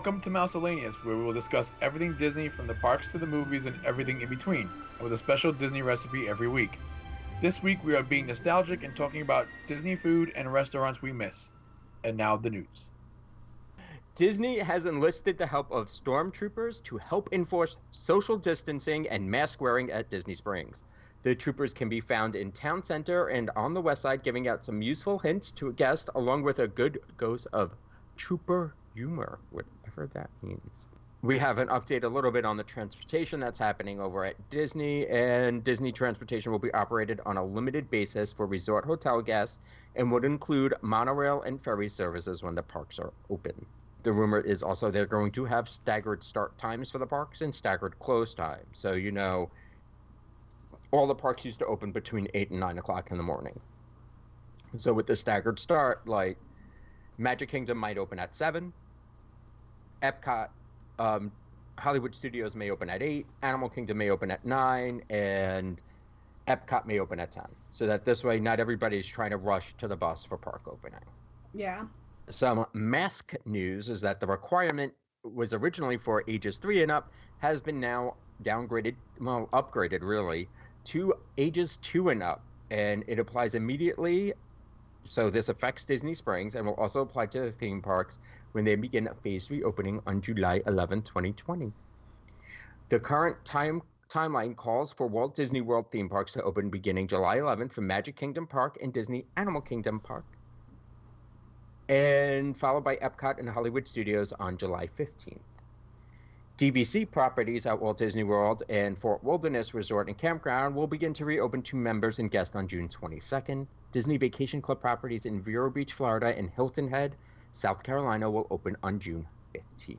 Welcome to Mousellaneous, where we will discuss everything Disney from the parks to the movies and everything in between, with a special Disney recipe every week. This week we are being nostalgic and talking about Disney food and restaurants we miss. And now the news. Disney has enlisted the help of stormtroopers to help enforce social distancing and mask wearing at Disney Springs. The troopers can be found in town center and on the west side, giving out some useful hints to a guest, along with a good dose of trooper humor, whatever that means. We have an update a little bit on the transportation that's happening over at Disney, and Disney transportation will be operated on a limited basis for resort hotel guests and would include monorail and ferry services when the parks are open. The rumor is also they're going to have staggered start times for the parks and staggered close times. So, you know, all the parks used to open between 8 and 9 o'clock in the morning. So with the staggered start, like Magic Kingdom might open at 7, Epcot, um, Hollywood Studios may open at 8, Animal Kingdom may open at 9, and Epcot may open at 10. So that this way, not everybody's trying to rush to the bus for park opening. Yeah. Some mask news is that the requirement was originally for ages 3 and up, has been now downgraded, well, upgraded really, to ages two and up, and it applies immediately. So this affects Disney Springs and will also apply to the theme parks when they begin a phased reopening on July 11, 2020. The current time timeline calls for Walt Disney World theme parks to open beginning July 11th for Magic Kingdom Park and Disney Animal Kingdom Park, and followed by Epcot and Hollywood Studios on July 15th. DVC properties at Walt Disney World and Fort Wilderness Resort and Campground will begin to reopen to members and guests on June 22nd. Disney Vacation Club properties in Vero Beach, Florida, and Hilton Head, South Carolina will open on June 15th.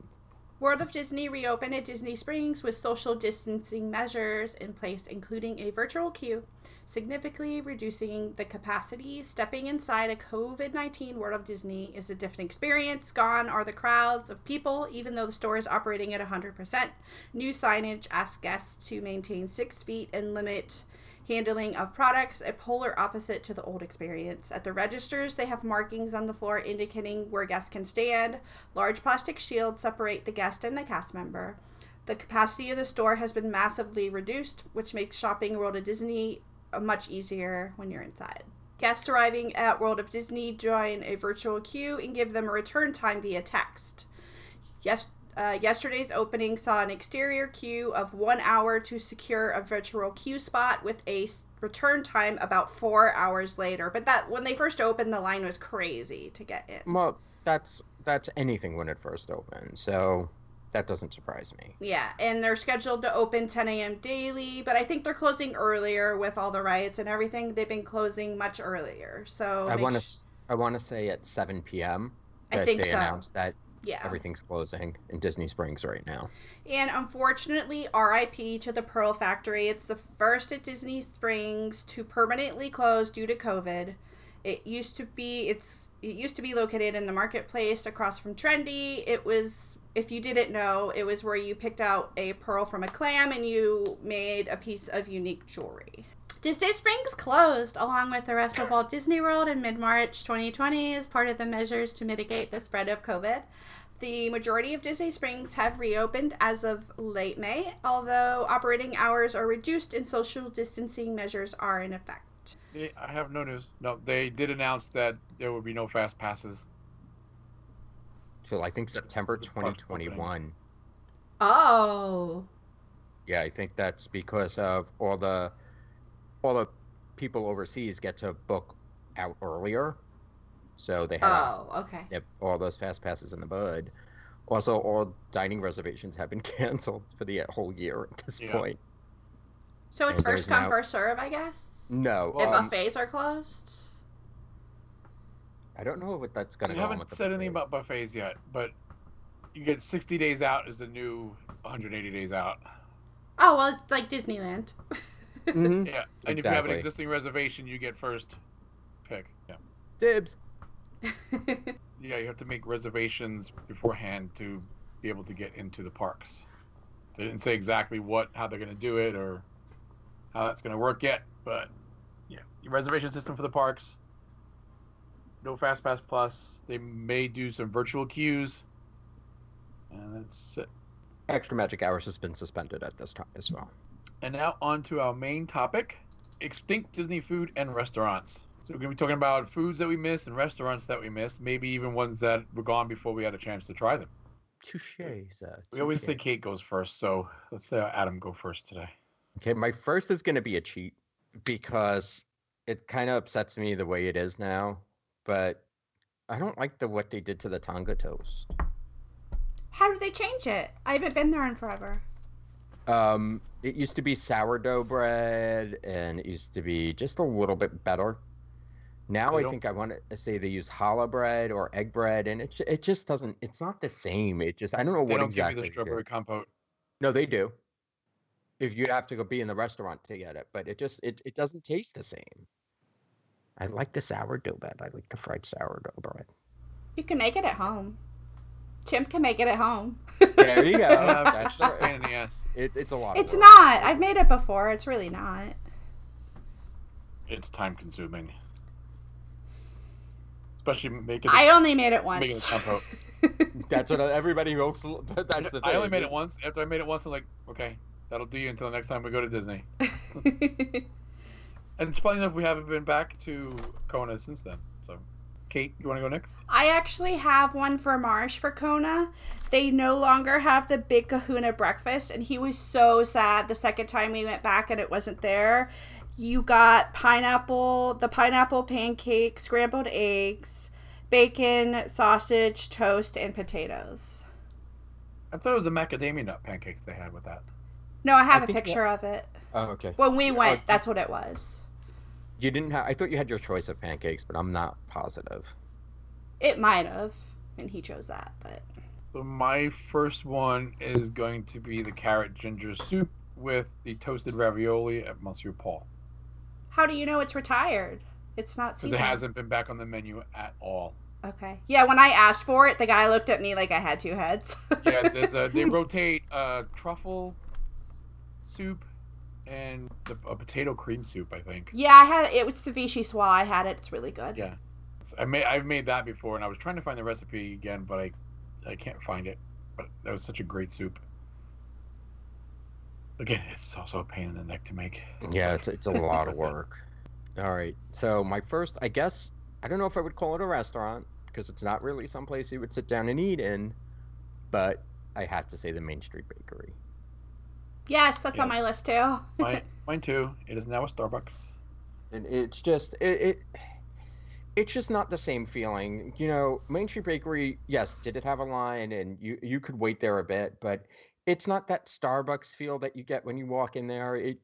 World of Disney reopened at Disney Springs with social distancing measures in place, including a virtual queue, significantly reducing the capacity. Stepping inside a COVID 19 World of Disney is a different experience. Gone are the crowds of people, even though the store is operating at 100%. New signage asks guests to maintain six feet and limit handling of products, a polar opposite to the old experience. At the registers, they have markings on the floor indicating where guests can stand. Large plastic shields separate the guest and the cast member. The capacity of the store has been massively reduced, which makes shopping World of Disney uh, much easier when you're inside. Guests arriving at World of Disney join a virtual queue and give them a return time via text. Yes, uh, yesterday's opening saw an exterior queue of one hour to secure a virtual queue spot with a return time about four hours later. But that when they first opened, the line was crazy to get in. Well, that's that's anything when it first opened, so that doesn't surprise me. Yeah, and they're scheduled to open 10 a.m. daily, but I think they're closing earlier with all the riots and everything. They've been closing much earlier, so I want to sh- I want to say at 7 p.m. I think they so. announced that yeah. everything's closing in Disney Springs right now. And unfortunately, RIP to the Pearl Factory. It's the first at Disney Springs to permanently close due to COVID. It used to be it's it used to be located in the marketplace across from Tren-D. It was if you didn't know, it was where you picked out a pearl from a clam and you made a piece of unique jewelry. Disney Springs closed along with the rest of Walt Disney World in mid March 2020 as part of the measures to mitigate the spread of COVID. The majority of Disney Springs have reopened as of late May, although operating hours are reduced and social distancing measures are in effect. I have no news. No, they did announce that there would be no fast passes. So I think September 2021. Oh. Yeah, I think that's because of all the all the people overseas get to book out earlier, so they have Oh, okay. nip all those fast passes in the bud. Also, all dining reservations have been canceled for the whole year at this Yeah. point. So it's And first come, now- first serve, I guess. No, Well, and um, buffets are closed. I don't know what that's going They to go on haven't with the said anything about buffets yet, but you get 60 days out is the new 180 days out. Oh well, it's like Disneyland. Mhm. Yeah, and if you have an existing reservation, you get first pick. Yeah. Dibs. Yeah, you have to make reservations beforehand to be able to get into the parks. They didn't say exactly what, how they're going to do it, or how that's going to work yet, but yeah, your reservation system for the parks. No Fast Pass Plus. They may do some virtual queues, And that's it. Extra Magic Hours has been suspended at this time as well. And now on to our main topic extinct Disney food and restaurants. So we're going to be talking about foods that we missed and restaurants that we missed, maybe even ones that were gone before we had a chance to try them. Touche, sir. We always touche. say Kate goes first, so let's say Adam go first today. Okay, my first is going to be a cheat because it kind of upsets me the way it is now, but I don't like the what they did to the Tonga toast. How did they change it? I haven't been there in forever. Um, it used to be sourdough bread, and it used to be just a little bit better. Now They I think I want to say they use challah bread or egg bread, and it it just doesn't. It's not the same. It just I don't know what They what don't exactly. give you the strawberry compote. No, they do. If you have to go be in the restaurant to get it, but it just it, it doesn't taste the same. I like the sourdough bread. I like the fried sourdough bread. You can make it at home. Chimp can make it at home. There you go. Uh, That's it's a pain in the ass. It, it's a lot. It's of work. not. I've made it before. It's really not. It's time consuming. Especially making it. I only made it making once. the. That's what everybody hopes. That's the thing. I only made it once. After I made it once, I'm like, okay, that'll do you until the next time we go to Disney. And it's funny enough, we haven't been back to Kona since then. Kate, you want to go next? I actually have one for Marsh for Kona. They no longer have the big kahuna breakfast, and he was so sad the second time we went back and it wasn't there. You got pineapple, the pineapple pancake, scrambled eggs, bacon, sausage, toast, and potatoes. I thought it was the macadamia nut pancakes they had with that. No, I have I a think that- picture of it. Oh, okay. When we went, Oh, that's what it was. You didn't have. I thought you had your choice of pancakes, but I'm not positive. It might have, and he chose that, but So my first one is going to be the carrot ginger soup with the toasted ravioli at Monsieur Paul how do you know it's retired? It's not because it hasn't been back on the menu at all. Okay. Yeah, when I asked for it, the guy looked at me like I had two heads. Yeah, there's a they rotate uh, truffle soup and the, a potato cream soup. I think. yeah, I had it was the Vichyssoise. I had it. It's really good. Yeah. I made I've made that before, and I was trying to find the recipe again, but I I can't find it. But that was such a great soup. Again, it's also a pain in the neck to make. Yeah, it's it's a lot of work. All right. So my first, I guess, I don't know if I would call it a restaurant because it's not really someplace you would sit down and eat in, but I have to say the Main Street Bakery. Yes, that's on my list too. Mine, mine too. It is now a Starbucks. And it's just it, it it's just not the same feeling. You know, Main Street Bakery, yes, did it have a line and you you could wait there a bit, but it's not that Starbucks feel that you get when you walk in there. It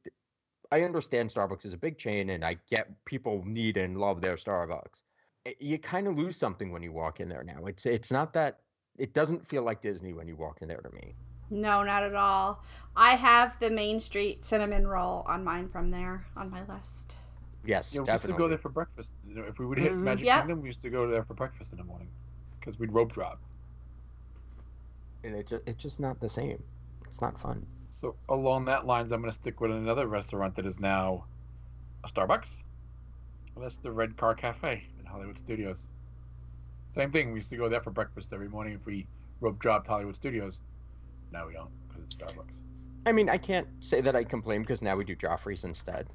I understand Starbucks is a big chain and I get people need and love their Starbucks. I- You kind of lose something when you walk in there now. It's it's not that it doesn't feel like Disney when you walk in there to me. No, not at all. I have the Main Street cinnamon roll on mine from there on my list. Yes, Yeah, we used to go there for breakfast. You know, if we would hit Mhm. Magic Yep. Kingdom, we used to go there for breakfast in the morning because we'd rope drop. and it just, it's just not the same. It's not fun. So along that lines, I'm going to stick with another restaurant that is now a Starbucks. And that's the Red Car Cafe in Hollywood Studios. Same thing. We used to go there for breakfast every morning if we rope dropped Hollywood Studios. Now we don't because it's Starbucks. I mean, I can't say that I complain because now we do Joffrey's instead.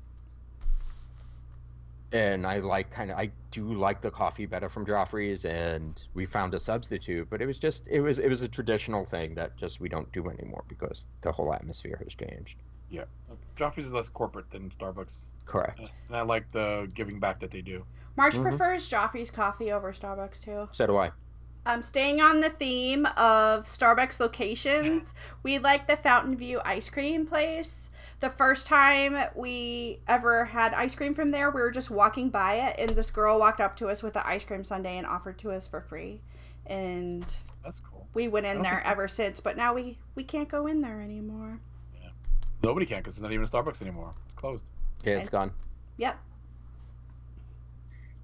And I like kind of I do like the coffee better from Joffrey's, and we found a substitute. But it was just it was it was a traditional thing that just we don't do anymore because the whole atmosphere has changed. Yeah, Joffrey's is less corporate than Starbucks, Correct. and I like the giving back that they do. Marsh Mhm. prefers Joffrey's coffee over Starbucks too. So do I. Um, staying on the theme of Starbucks locations, we like the Fountain View ice cream place. The first time we ever had ice cream from there, we were just walking by it, and this girl walked up to us with an ice cream sundae and offered to us for free. And That's cool. we went in there think- ever since, but now we we can't go in there anymore. Yeah. Nobody can because it's not even a Starbucks anymore. It's closed. Yeah, it's gone. Yep.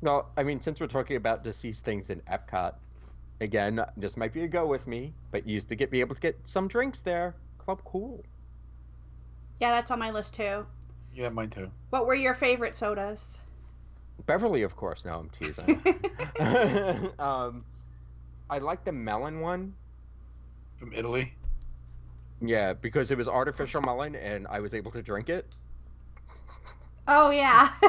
No, I mean, since we're talking about deceased things in Epcot, again, this might be a go with me, but you used to get be able to get some drinks there. Club Cool. Yeah, that's on my list too. Yeah, mine too. What were your favorite sodas? Beverly, of course. No, I'm teasing. um, I like the melon one. from Italy. Yeah, because it was artificial melon and I was able to drink it. Oh yeah.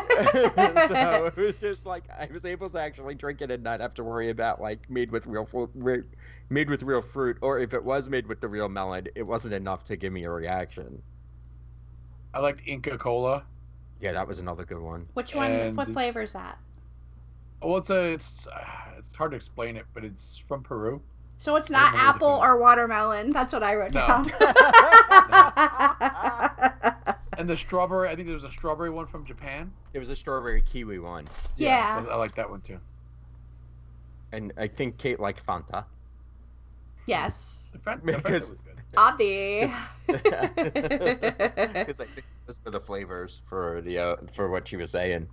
so it was just like I was able to actually drink it and not have to worry about like made with real fruit, re- made with real fruit, or if it was made with the real melon, it wasn't enough to give me a reaction. I liked Inca Kola. Yeah, that was another good one. Which one? And- what flavor is that? Well, it's a it's uh, it's hard to explain it, but it's from Peru. So it's not don't know what apple or watermelon. That's what I wrote No. down. And the strawberry, I think there was a strawberry one from Japan. It was a strawberry kiwi one, Yeah. I, I like that one too. and I think Kate liked Fanta. yes. The Fanta, Because- the Fanta was good. Obvi. Because I think just for the flavors for the uh, for what she was saying.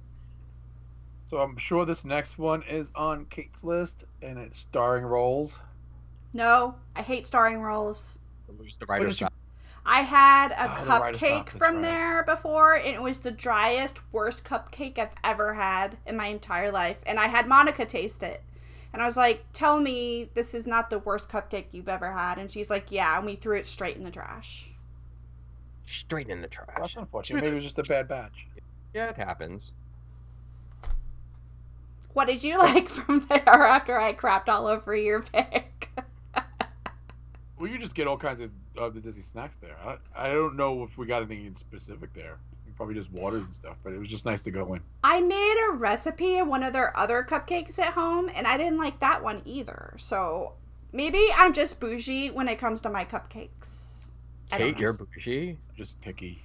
So I'm sure this next one is on Kate's list, and it's Starring Rolls. no, I hate Starring Rolls. Lose the What writer's did you- shop. I had a ah, the writer's cupcake Shop, from right. there before, and it was the driest, worst cupcake I've ever had in my entire life. And I had Monica taste it. And I was like, Tell me this is not the worst cupcake you've ever had. And she's like, Yeah. And we threw it straight in the trash. straight in the trash. that's unfortunate. Maybe it was just a bad batch. Yeah, it happens. What did you like from there after I crapped all over your pick? Well, you just get all kinds of, of the Disney snacks there. I, I don't know if we got anything in specific there. Probably just waters and stuff, but it was just nice to go in. I made a recipe of one of their other cupcakes at home, and I didn't like that one either. So maybe I'm just bougie when it comes to my cupcakes. I don't Kate, know. you're bougie. Just picky.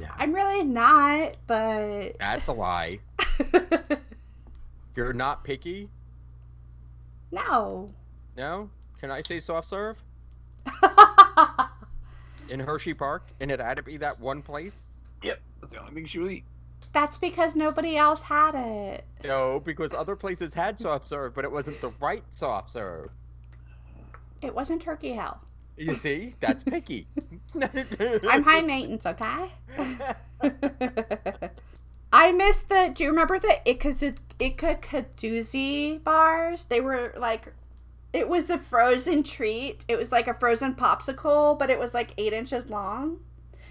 Yeah, I'm really not, but that's a lie. You're not picky. no. No. Can I say soft serve in Hershey Park, and it had to be that one place? Yep. That's the only thing she would eat. That's because nobody else had it. No, because other places had soft serve, but it wasn't the right soft serve. It wasn't Turkey Hill. You see, that's picky. I'm high maintenance, okay? I miss the. Do you remember the Ikazu- Ikakadoozy bars? They were like, it was a frozen treat. It was like a frozen popsicle, but it was like eight inches long.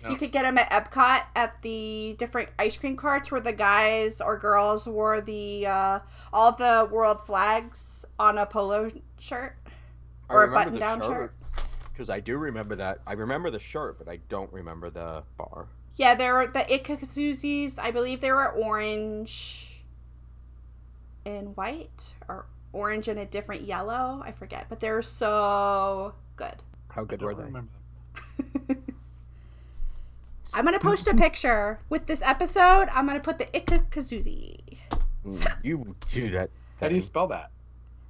No. You could get them at Epcot at the different ice cream carts where the guys or girls wore the uh, all the world flags on a polo shirt. Or a button-down shirt. shirts, Because I do remember that. I remember the shirt, but I don't remember the bar. Yeah, there were the Ikazuzis. I believe they were orange and white, or orange and a different yellow. I forget, but they're so good. How good were don't they? remember them. I'm gonna post a picture with this episode. I'm gonna put the Ikakazuzi. Mm, You do that. How do you spell that?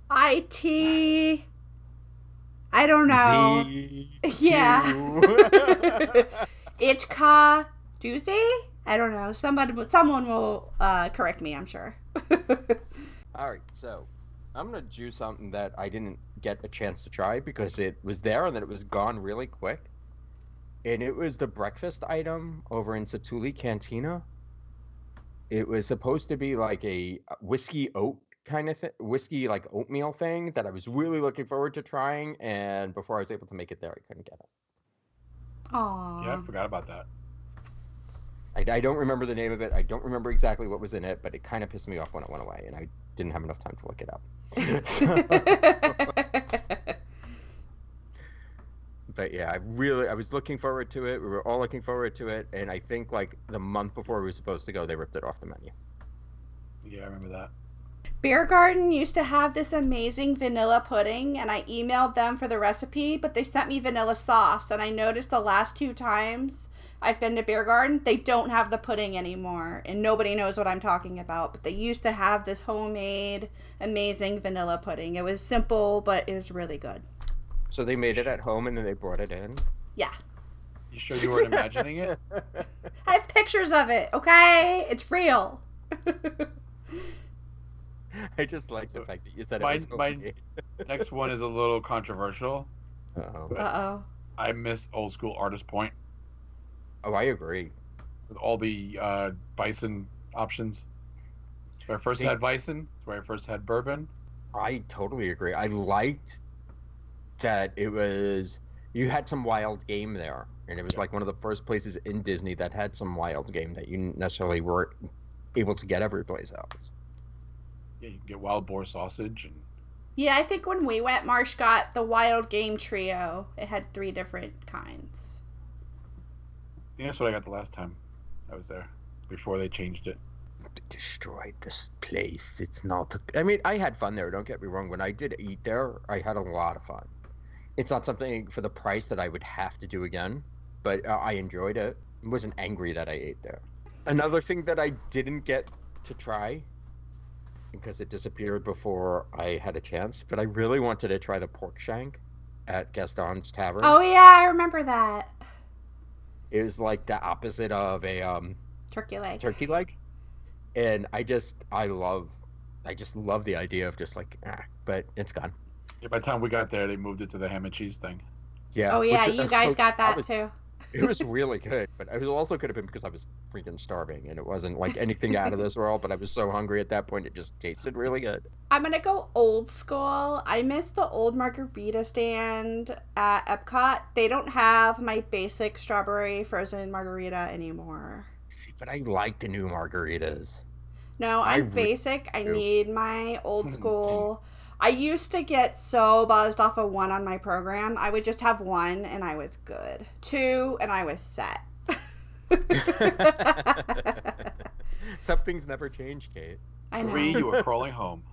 I T. I don't know. D- Yeah. Q. Ichka Doozy? I don't know. Somebody, someone will uh, correct me. I'm sure. All right, so I'm gonna do something that I didn't get a chance to try because it was there and then it was gone really quick. And it was the breakfast item over in Satu'li Cantina. It was supposed to be like a whiskey oat kind of thing, whiskey like oatmeal thing that I was really looking forward to trying. And before I was able to make it there, I couldn't get it. Aww. Yeah, I forgot about that. I, I don't remember the name of it. I don't remember exactly what was in it, but it kind of pissed me off when it went away, and I didn't have enough time to look it up. but yeah, I really I was looking forward to it. We were all looking forward to it, and I think like the month before we were supposed to go, they ripped it off the menu. Yeah, I remember that. Biergarten used to have this amazing vanilla pudding, and I emailed them for the recipe, but they sent me vanilla sauce. And I noticed the last two times I've been to Biergarten, they don't have the pudding anymore, and nobody knows what I'm talking about. But they used to have this homemade, amazing vanilla pudding. It was simple, but it was really good. So they made it at home, and then they brought it in. Yeah. You sure you weren't imagining it? I have pictures of it, okay? It's real. I just like the fact that you said my- it was my- Next one is a little controversial. Uh oh. I miss old school Artist Point Oh, I agree. with all the uh, bison options. Where I first Yeah. had bison. That's where I first had bourbon. I totally agree. I liked that it was you had some wild game there, and it was like one of the first places in Disney that had some wild game that you necessarily weren't able to get every place else. Yeah, you can get wild boar sausage and Yeah, I think when we went, Marsh got the wild game trio. It had three different kinds. I think that's what I got the last time I was there before they changed it. Destroyed this place. It's not. A... I mean, I had fun there. Don't get me wrong. When I did eat there, I had a lot of fun. It's not something for the price that I would have to do again, but uh, I enjoyed it. I wasn't angry that I ate there. Another thing that I didn't get to try because it disappeared before I had a chance, but I really wanted to try the pork shank at Gaston's Tavern. Oh yeah, I remember that. It was like the opposite of a um, Turkey leg. turkey leg, and I just I love, I just love the idea of just like, ah, but it's gone. Yeah, by the time we got there, they moved it to the ham and cheese thing. Yeah. Oh yeah, which- you guys so got I that was- too. It was really good, but it also could have been because I was freaking starving, and it wasn't like anything out of this world. But I was so hungry at that point, it just tasted really good. I'm gonna go old school. I miss the old margarita stand at Epcot. They don't have my basic strawberry frozen margarita anymore. See, but I like the new margaritas. No, I I'm re- basic. I need my old hmm. school. I used to get so buzzed off of one on my program. I would just have one and I was good. Two and I was set. Something's never changed, Kate. I know. Three, you were crawling home.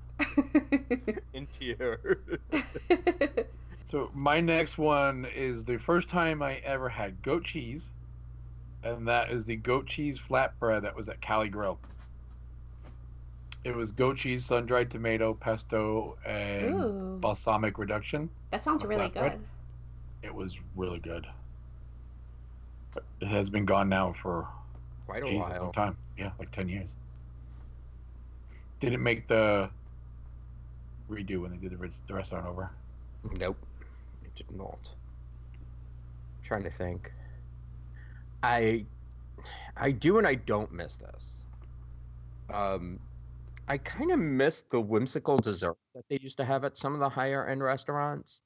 in tears. So my next one is the first time I ever had goat cheese, and that is the goat cheese flatbread that was at Cali Grill. It was goat cheese, sun-dried tomato, pesto, and Ooh, balsamic reduction. that sounds really flatbread. good. It was really good. But it has been gone now for Quite a geez, a long time. Yeah, like ten years. Didn't make the redo when they did the, res- the restaurant over. Nope, it did not. I'm trying to think. I, I do and I don't miss this. Um, I kind of miss the whimsical dessert that they used to have at some of the higher end restaurants.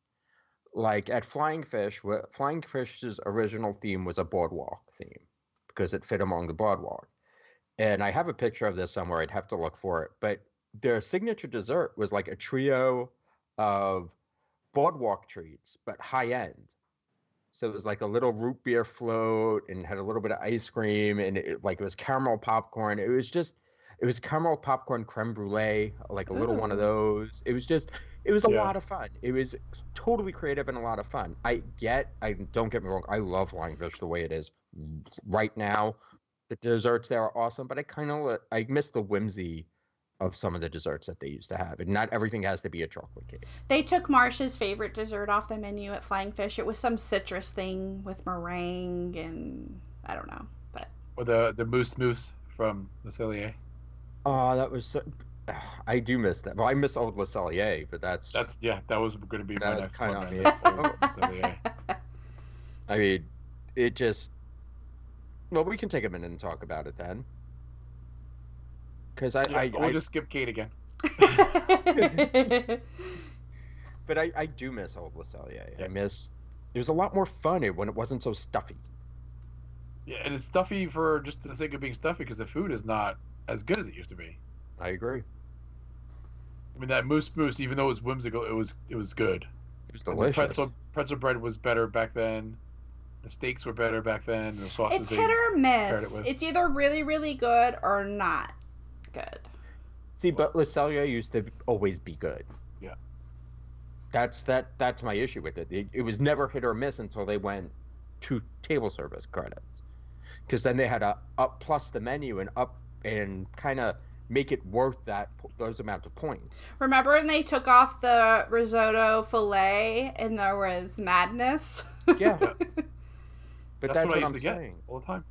Like at Flying Fish, Flying Fish's original theme was a boardwalk theme because it fit among the boardwalk. And I have a picture of this somewhere. I'd have to look for it. But their signature dessert was like a trio of boardwalk treats, but high end. So it was like a little root beer float and had a little bit of ice cream and it, like it was caramel popcorn. It was just, it was caramel popcorn creme brulee, like a little one of mm. those. It was just, it was a Yeah. lot of fun. It was totally creative and a lot of fun. I get, I don't get me wrong, I love Flying Fish the way it is right now. The desserts there are awesome, but I kind of, I miss the whimsy of some of the desserts that they used to have. And not everything has to be a chocolate cake. They took Marsh's favorite dessert off the menu at Flying Fish. It was some citrus thing with meringue and I don't know, but Or the the moose moose from Le Cellier. Oh, that was. So, I do miss that. Well, I miss Old Le Cellier, but that's. That's yeah, that was going to be That my was next kinda one. on me. Old I mean, it just. Well, we can take a minute and talk about it then. Because I, Yeah, I, we'll I just skip Kate again. but I, I do miss Old Le Cellier. Yeah. I miss. It was a lot more fun when it wasn't so stuffy. Yeah, and it's stuffy for just the sake of being stuffy because the food is not as good as it used to be. I agree. I mean, that moose moose, even though it was whimsical, it was it was good. It was And delicious. The pretzel pretzel bread was better back then. The steaks were better back then. The sauces. it's hit or paired it miss. It's either really, really good or not good. See, but Le Cellier used to always be good. Yeah. That's that. That's my issue with it. It, it was never hit or miss until they went to table service credits, because then they had to up plus the menu and up and kind of make it worth that those amount of points. Remember when they took off the risotto fillet and there was madness? Yeah. Yeah. But That's that's, what I what, used I'm saying. all the time.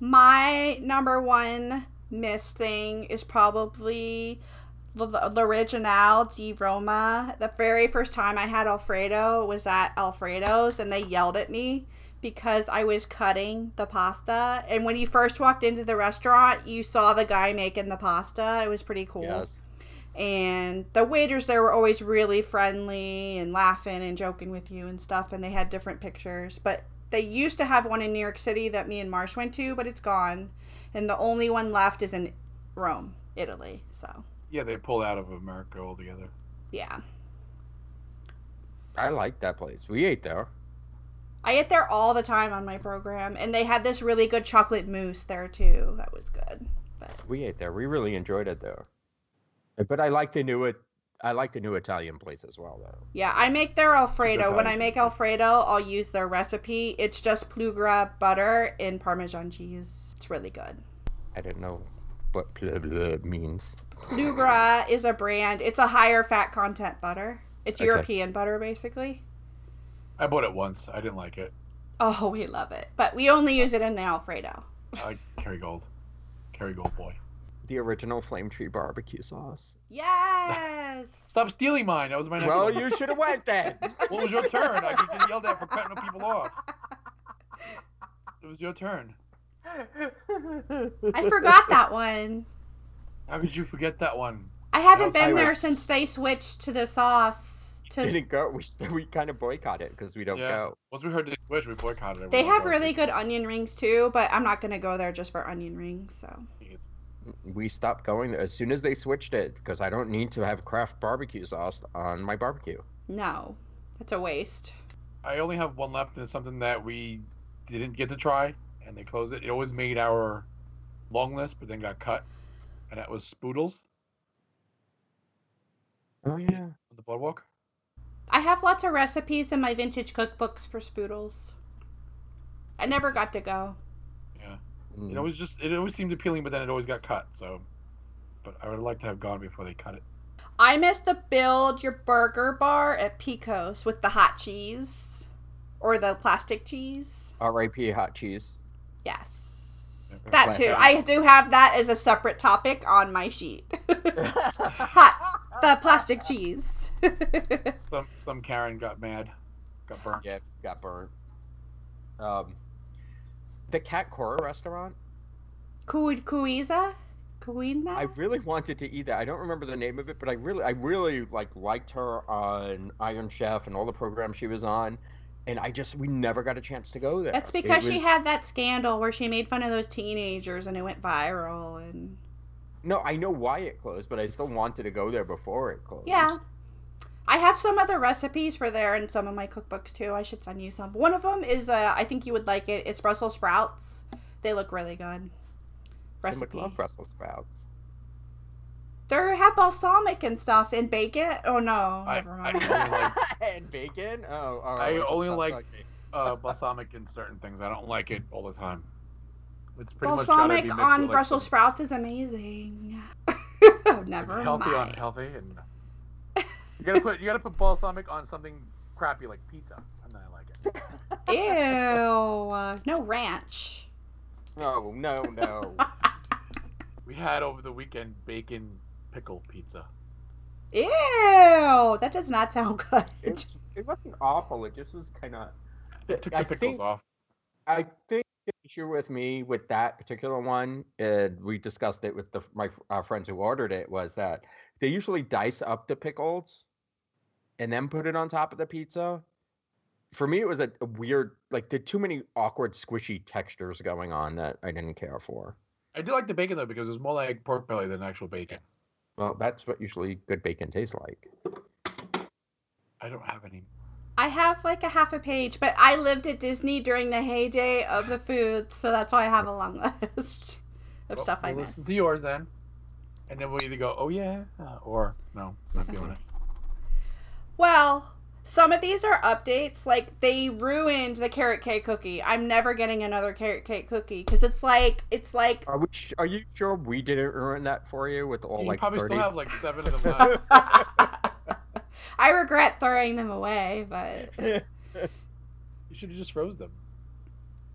My number one missed thing is probably the, the original di Roma. The very first time I had Alfredo was at Alfredo's, and they yelled at me because I was cutting the pasta. And when you first walked into the restaurant, you saw the guy making the pasta. It was pretty cool. Yes. And the waiters there were always really friendly and laughing and joking with you and stuff. And they had different pictures. But they used to have one in New York City that me and Marsh went to, but it's gone. And the only one left is in Rome, Italy. So, Yeah, they pulled out of America altogether. yeah. I like that place. We ate there. I ate there all the time on my program. And they had this really good chocolate mousse there, too. That was good. But We ate there. We really enjoyed it there. But I like the new it. I like the new Italian place as well, though. Yeah, I make their Alfredo. When I make Alfredo, I'll use their recipe. It's just plugra butter and Parmesan cheese. It's really good. I didn't know what blah means. Plugra is a brand. It's a higher fat content butter. It's Okay. European butter, basically. I bought it once. I didn't like it. Oh, we love it. But we only use it in the Alfredo. I Kerrygold. Kerrygold boy. The original flame tree barbecue sauce. Yes! Stop stealing mine. That was my next Well, one. you should have went then. What was your turn. I could getting yelled at for cutting people off. It was your turn. I forgot that one. How could you forget that one? I haven't been I there since they switched to the sauce. To Didn't go. We still, we kind of boycott it because we don't Yeah. go. Once we heard they switched, we boycotted it. they have really good onion rings too, but I'm not gonna go there just for onion rings. So mm, We stopped going there as soon as they switched it because I don't need to have Kraft barbecue sauce on my barbecue. no, that's a waste. I only have one left, and it's something that we didn't get to try, and they closed it. It always made our long list, but then got cut, and that was Spoodles Oh yeah. on the boardwalk. I have lots of recipes in my vintage cookbooks for spoodles. I never got to go. Yeah, Mm. it always just it always seemed appealing, but then it always got cut. So, but I would like to have gone before they cut it. I miss the build your burger bar at Pecos with the hot cheese or the plastic cheese. R.I.P. hot cheese. Yes. That too. I do have that as a separate topic on my sheet. hot the plastic cheese. Some some Karen got mad, got burnt. Yeah, got burnt. Um, the Cat Cora restaurant. Kui- Kuiza? Kuina? I really wanted to eat that. I don't remember the name of it, but I really, I really like liked her on Iron Chef and all the programs she was on, and I just we never got a chance to go there. That's It because she had that scandal where she made fun of those teenagers and it went viral and No, I know why it closed, but I still wanted to go there before it closed. Yeah. I have some other recipes for there and some of my cookbooks too. I should send you some. One of them is uh, I think you would like it. It's Brussels sprouts. They look really good. I love Brussels sprouts. They have balsamic and stuff and bacon. Oh no, I- never mind. only like and bacon. Oh, oh I only not like- uh, balsamic in certain things. I don't like it all the time. It's pretty much balsamic be mixed on with, like, Brussels some- sprouts is amazing. oh, never healthy mind. healthy, and you gotta put you gotta put balsamic on something crappy like pizza, and then I like it. Ew. No ranch. No, no, no. We had over the weekend bacon pickle pizza. Ew. That does not sound good. it, it wasn't awful. It just was kind of. They took I the pickles think- off. I think the issue with me with that particular one, and we discussed it with the my uh, friends who ordered it, was that they usually dice up the pickles and then put it on top of the pizza. For me, it was a, a weird, like, there too many awkward, squishy textures going on that I didn't care for. I do like the bacon though because it's more like pork belly than actual bacon. Well, that's what usually good bacon tastes like. I don't have any. I have like a half a page, but I lived at Disney during the heyday of the food, so that's why I have a long list of Well, stuff I we'll missed. listen to yours then, and then we'll either go, "Oh yeah," uh, or "No, not feeling it." Well, some of these are updates. Like they ruined the carrot cake cookie. I'm never getting another carrot cake cookie because it's like it's like Are we? sh- Are you sure we didn't ruin that for you with all you like probably 30 still have like seven of them left. I regret throwing them away, but you should have just froze them.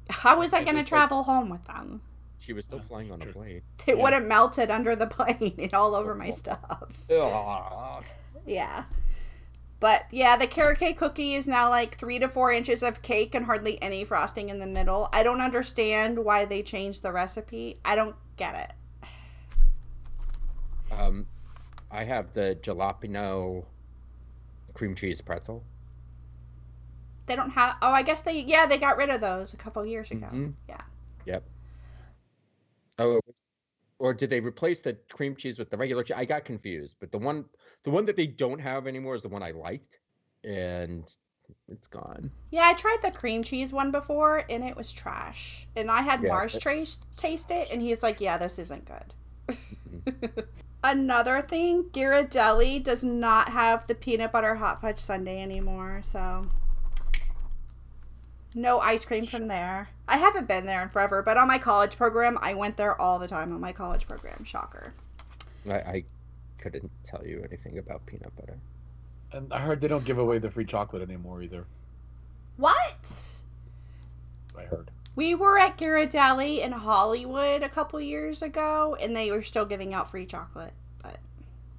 how was I And going to just, like- travel home with them? she was still Yeah, flying on a plane. They Yeah. would have melted under the plane and all over my stuff. Ugh. Yeah. But yeah, the carrot cake cookie is now like three to four inches of cake and hardly any frosting in the middle. I don't understand why they changed the recipe. I don't get it. Um, I have the jalapeno cream cheese pretzel. They don't have. Oh, I guess they. Yeah, they got rid of those a couple years ago. Mhm. Yeah. Yep. Oh, or did they replace the cream cheese with the regular cheese? I got confused, but the one, the one that they don't have anymore is the one I liked, and it's gone. Yeah, I tried the cream cheese one before, and it was trash. And I had Yeah, Marsh it- trace taste it, and he's like, "Yeah, this isn't good." Another thing, Ghirardelli does not have the peanut butter hot fudge sundae anymore, so no ice cream from there. I haven't been there in forever, but on my college program, I went there all the time on my college program. Shocker. I, I couldn't tell you anything about peanut butter. And I heard they don't give away the free chocolate anymore either. What? I heard. We were at Ghirardelli in Hollywood a couple years ago, and they were still giving out free chocolate, but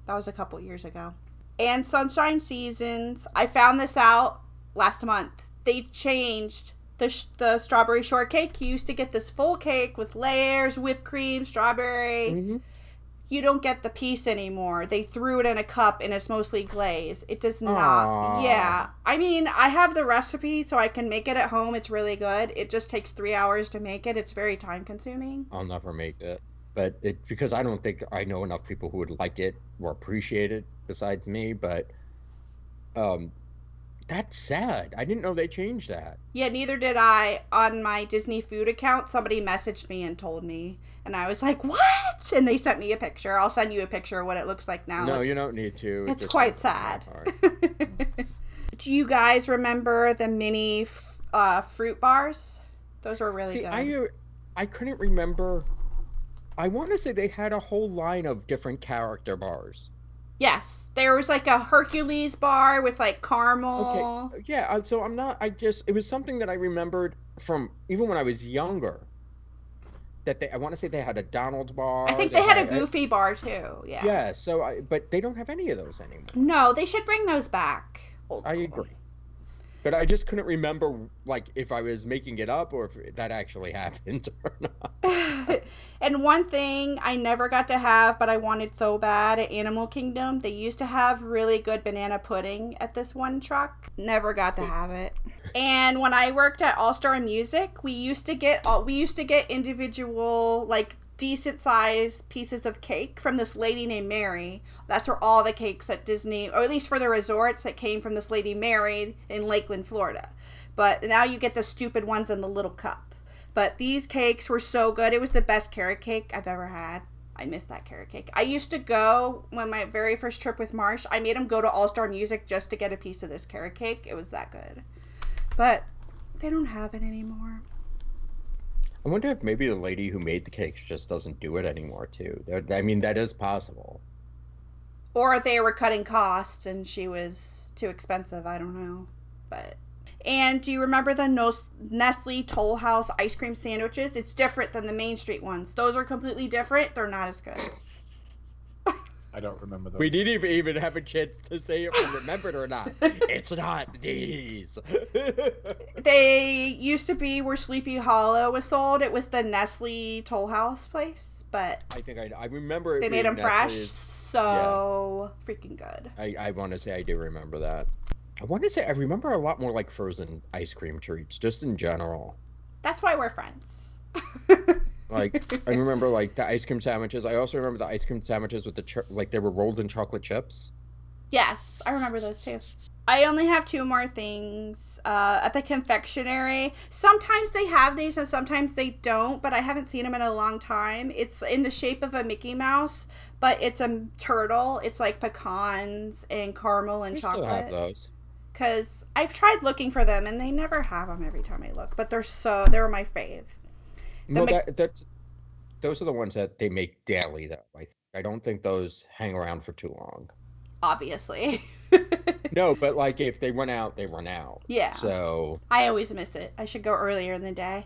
that was a couple years ago. And Sunshine Seasons, I found this out last month. They changed the sh- the strawberry shortcake. You used to get this full cake with layers, whipped cream, strawberry. Mm-hmm. You don't get the piece anymore. They threw it in a cup and it's mostly glaze. It does not. Aw. Yeah. I mean, I have the recipe so I can make it at home. It's really good. It just takes three hours to make it. It's very time consuming. I'll never make it, but it because I don't think I know enough people who would like it or appreciate it besides me. But um, that's sad. I didn't know they changed that. Yeah, neither did I. On my Disney food account, somebody messaged me and told me. And I was like, what? And they sent me a picture. I'll send you a picture of what it looks like now. no, It's- you don't need to. It It's quite sad. Do you guys remember the mini uh, fruit bars? Those were really See, good. I uh, I couldn't remember. I want to say they had a whole line of different character bars. Yes, there was like a Hercules bar with like caramel. Okay, yeah. So I'm not. I just it was something that I remembered from even when I was younger. That they, I want to say they had a Donald bar. I think they had a Goofy bar too. Yeah. Yeah. So I, but they don't have any of those anymore. No, they should bring those back. Old I agree. But I just couldn't remember like if I was making it up or if that actually happened or not. and one thing I never got to have, but I wanted so bad at Animal Kingdom, they used to have really good banana pudding at this one truck. Never got to have it. And when I worked at All Star Music, we used to get all we used to get individual like decent sized pieces of cake from this lady named Mary. That's where all the cakes at Disney, or at least for the resorts, that came from this lady Mary in Lakeland, Florida. But now you get the stupid ones in the little cup. But these cakes were so good. It was the best carrot cake I've ever had. I miss that carrot cake. I used to go when my very first trip with Marsh. I made him go to All Star Music just to get a piece of this carrot cake. It was that good. But they don't have it anymore. I wonder if maybe the lady who made the cakes just doesn't do it anymore too. I mean, that is possible. Or they were cutting costs and she was too expensive. I don't know. But and do you remember the Nos- Nestle Toll House ice cream sandwiches? It's different than the Main Street ones. Those are completely different. They're not as good. I don't remember those. We didn't even- even have a chance to say if we remembered or not. It's not these. They used to be where Sleepy Hollow was sold. It was the Nestle Toll House place, but I think I, I remember. It they made being them fresh. Nestle's- So freaking good. I, I want to say I do remember that. I want to say I remember a lot more like frozen ice cream treats, just in general. That's why we're friends. Like I remember like the ice cream sandwiches. I also remember the ice cream sandwiches with the ch- like they were rolled in chocolate chips. Yes, I remember those too. I only have two more things. Uh, at the confectionery, sometimes they have these and sometimes they don't, but I haven't seen them in a long time. It's in the shape of a Mickey Mouse, but it's a turtle. It's like pecans and caramel and We still have chocolate. those. Because I've tried looking for them and they never have them every time I look, but they're so, they're my fave. The No, Mc- that, that's those are the ones that they make daily. Though I I don't think those hang around for too long. Obviously. No, but like if they run out, they run out. yeah. So I always miss it. I should go earlier in the day.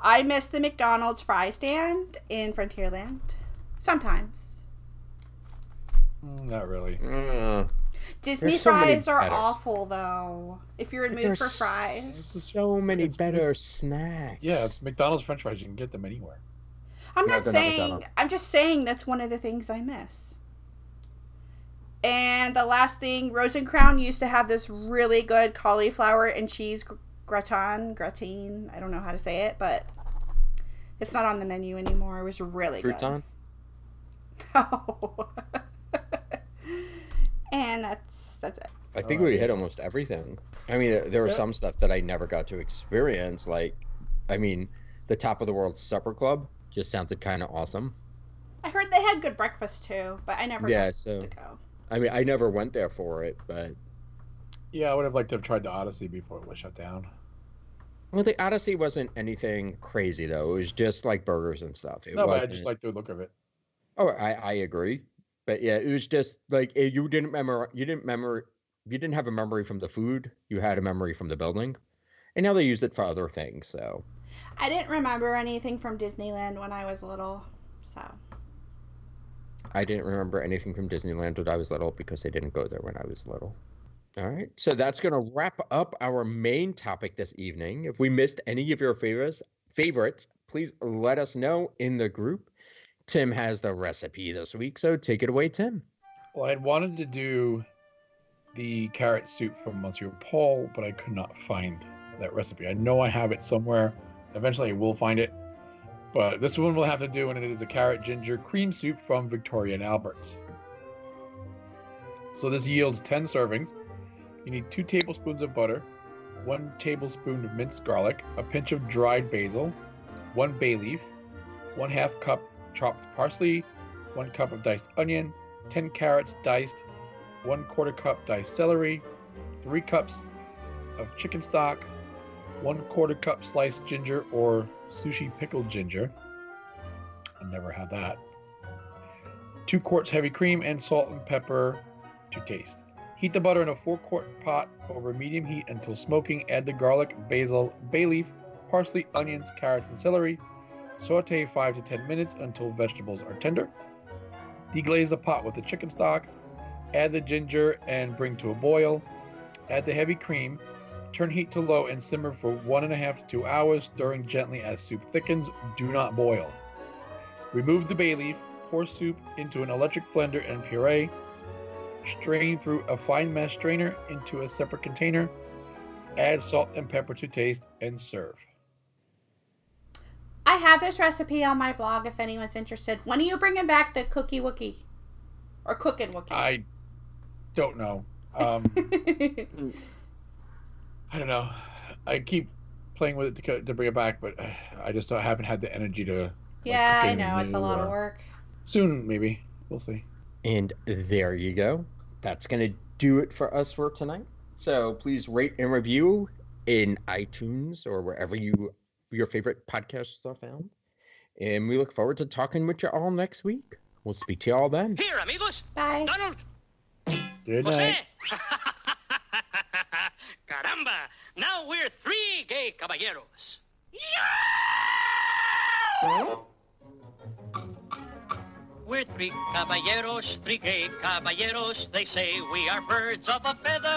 I miss the McDonald's fry stand in Frontierland. Sometimes. Mm, not really. uh, Disney so fries are better awful though. If you're in but mood for fries. So many It's- better snacks. Yeah, it's McDonald's French fries. You can get them anywhere. I'm No, not they're not saying I'm just saying that's one of the things I miss. And the last thing, Rose & Crown used to have this really good cauliflower and cheese gratin, gratin. I don't know how to say it, but it's not on the menu anymore. It was really Crouton? good. No. And that's that's it. I oh, think Alright. we hit almost everything. I mean, there- there was Yeah. some stuff that I never got to experience. Like, I mean, the Top of the World Supper Club just sounded kind of awesome. I heard they had good breakfast too, but I never Yeah, got so to go. I mean, I never went there for it, but Yeah, I would have liked to have tried the Odyssey before it was shut down. well, the Odyssey wasn't anything crazy though. It was just like burgers and stuff. It no, but I just like the look of it. Oh, I I agree, but yeah, it was just like eh, you didn't remember. You didn't remember. You didn't have a memory from the food. You had a memory from the building, and now they use it for other things. So I didn't remember anything from Disneyland when I was little, so I didn't remember anything from Disneyland when I was little because I didn't go there when I was little. All right, so that's gonna wrap up our main topic this evening. If we missed any of your favorites, favorites, please let us know in the group. Tim has the recipe this week, so take it away, Tim. Well, I had wanted to do the carrot soup from Monsieur Paul, but I could not find that recipe. I know I have it somewhere. Eventually, I will find it. But this one we'll have to do, and it is a carrot ginger cream soup from Victoria and Albert's. So this yields 10 servings. You need two tablespoons of butter, one tablespoon of minced garlic, a pinch of dried basil, one bay leaf, one half cup chopped parsley, one cup of diced onion, 10 carrots diced, one quarter cup diced celery, three cups of chicken stock, one quarter cup sliced ginger or sushi pickled ginger. I've never had that. Two quarts heavy cream and salt and pepper to taste. Heat the butter in a four quart pot over medium heat until smoking. Add the garlic, basil, bay leaf, parsley, onions, carrots, and celery. Saute 5 to 10 minutes until vegetables are tender. Deglaze the pot with the chicken stock. Add the ginger and bring to a boil. Add the heavy cream. Turn heat to low and simmer for one and a half to two hours, stirring gently as soup thickens. Do not boil. Remove the bay leaf. Pour soup into an electric blender and puree. Strain through a fine mesh strainer into a separate container. Add salt and pepper to taste and serve. I have this recipe on my blog if anyone's interested. When are you bringing back the cookie wookie or cooking wookie? I don't know. Um, I don't know. I keep playing with it to, to bring it back, but uh, I just uh, haven't had the energy to. yeah, I know it's a lot of work. Soon, maybe. We'll see. And there you go. That's going to do it for us for tonight. So please rate and review in iTunes or wherever you your favorite podcasts are found. And we look forward to talking with you all next week. We'll speak to you all then. Here, amigos. Bye. Donald. Good Jose. night. Caramba. Now we're three gay caballeros. Yeah! We're three caballeros, three gay caballeros. They say we are birds of a feather.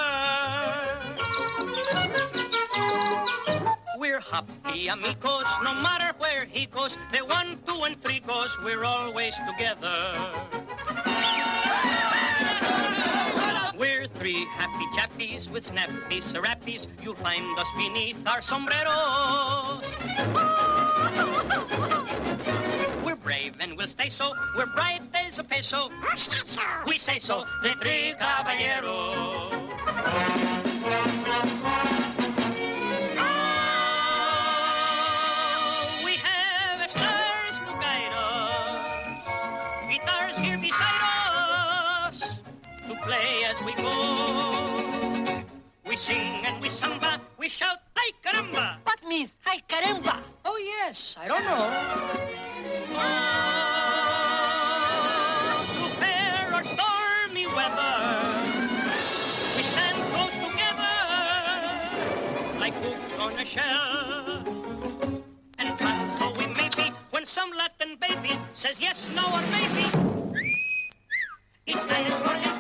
Happy amigos, um, no matter where he goes. The one, two, and three goes, we're always together. We're three happy chappies with snappy serappies. You'll find us beneath our sombreros. We're brave and we'll stay so. We're bright as a peso. We say so. The three caballeros. We shout, ay caramba. What means ay caramba? Oh yes, I don't know. Ah, oh, to bear our stormy weather, we stand close together like books on a shelf. And proud so we may be when some Latin baby says yes, no, or maybe. Each night is